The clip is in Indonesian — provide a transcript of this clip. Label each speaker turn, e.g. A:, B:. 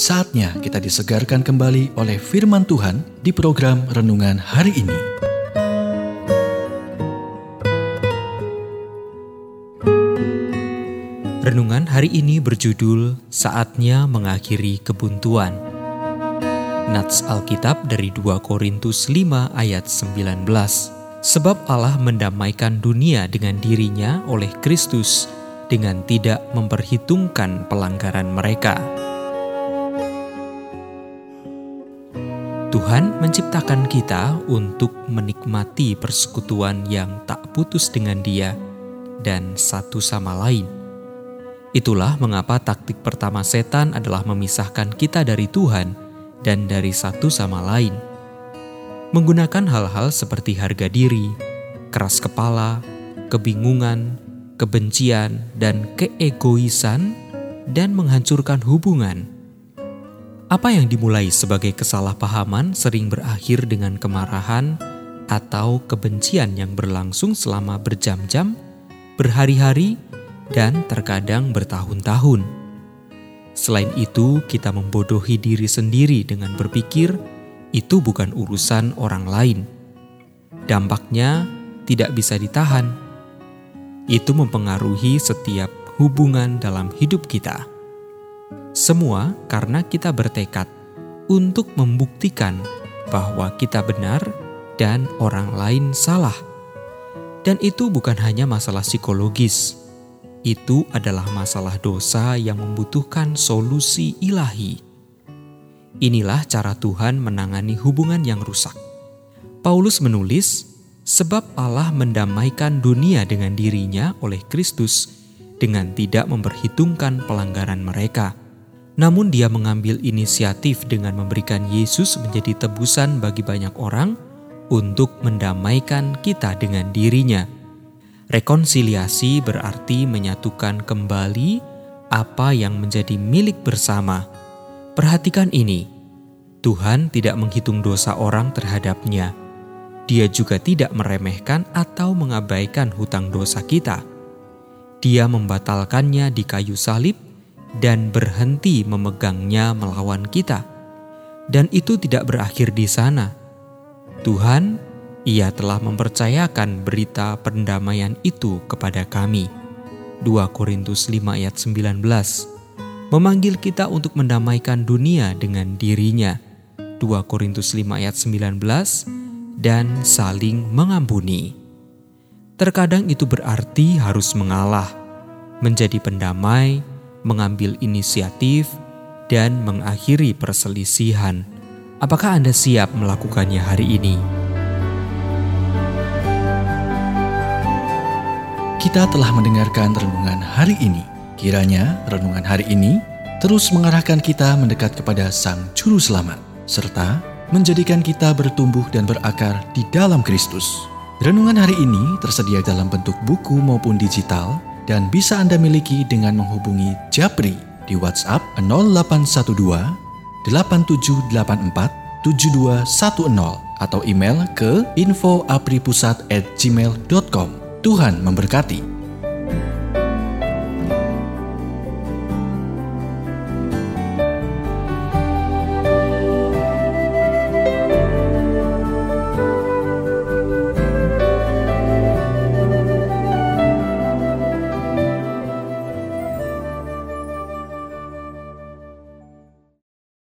A: Saatnya kita disegarkan kembali oleh firman Tuhan di program renungan hari ini.
B: Renungan hari ini berjudul Saatnya Mengakhiri Kebuntuan. Nats Alkitab dari 2 Korintus 5 ayat 19. Sebab Allah mendamaikan dunia dengan dirinya oleh Kristus dengan tidak memperhitungkan pelanggaran mereka. Tuhan menciptakan kita untuk menikmati persekutuan yang tak putus dengan Dia dan satu sama lain. Itulah mengapa taktik pertama setan adalah memisahkan kita dari Tuhan dan dari satu sama lain. Menggunakan hal-hal seperti harga diri, keras kepala, kebingungan, kebencian, dan keegoisan, dan menghancurkan hubungan apa yang dimulai sebagai kesalahpahaman sering berakhir dengan kemarahan atau kebencian yang berlangsung selama berjam-jam, berhari-hari, dan terkadang bertahun-tahun. Selain itu, kita membodohi diri sendiri dengan berpikir itu bukan urusan orang lain. Dampaknya tidak bisa ditahan. Itu mempengaruhi setiap hubungan dalam hidup kita. Semua karena kita bertekad untuk membuktikan bahwa kita benar dan orang lain salah. Dan itu bukan hanya masalah psikologis, itu adalah masalah dosa yang membutuhkan solusi ilahi. Inilah cara Tuhan menangani hubungan yang rusak. Paulus menulis, "Sebab Allah mendamaikan dunia dengan dirinya oleh Kristus dengan tidak memperhitungkan pelanggaran mereka." Namun dia mengambil inisiatif dengan memberikan Yesus menjadi tebusan bagi banyak orang untuk mendamaikan kita dengan dirinya. Rekonsiliasi berarti menyatukan kembali apa yang menjadi milik bersama. Perhatikan ini, Tuhan tidak menghitung dosa orang terhadapnya. Dia juga tidak meremehkan atau mengabaikan hutang dosa kita. Dia membatalkannya di kayu salib dan berhenti memegangnya melawan kita. Dan itu tidak berakhir di sana. Tuhan, ia telah mempercayakan berita pendamaian itu kepada kami. 2 Korintus 5 ayat 19 memanggil kita untuk mendamaikan dunia dengan dirinya. 2 Korintus 5 ayat 19 dan saling mengampuni. Terkadang itu berarti harus mengalah, menjadi pendamai, mengambil inisiatif, dan mengakhiri perselisihan. Apakah Anda siap melakukannya hari ini?
A: Kita telah mendengarkan renungan hari ini. Kiranya renungan hari ini terus mengarahkan kita mendekat kepada Sang Juru Selamat, serta menjadikan kita bertumbuh dan berakar di dalam Kristus. Renungan hari ini tersedia dalam bentuk buku maupun digital dan bisa Anda miliki dengan menghubungi Japri di WhatsApp 0812 8784 7210 atau email ke infoapripusat@gmail.com. Tuhan memberkati.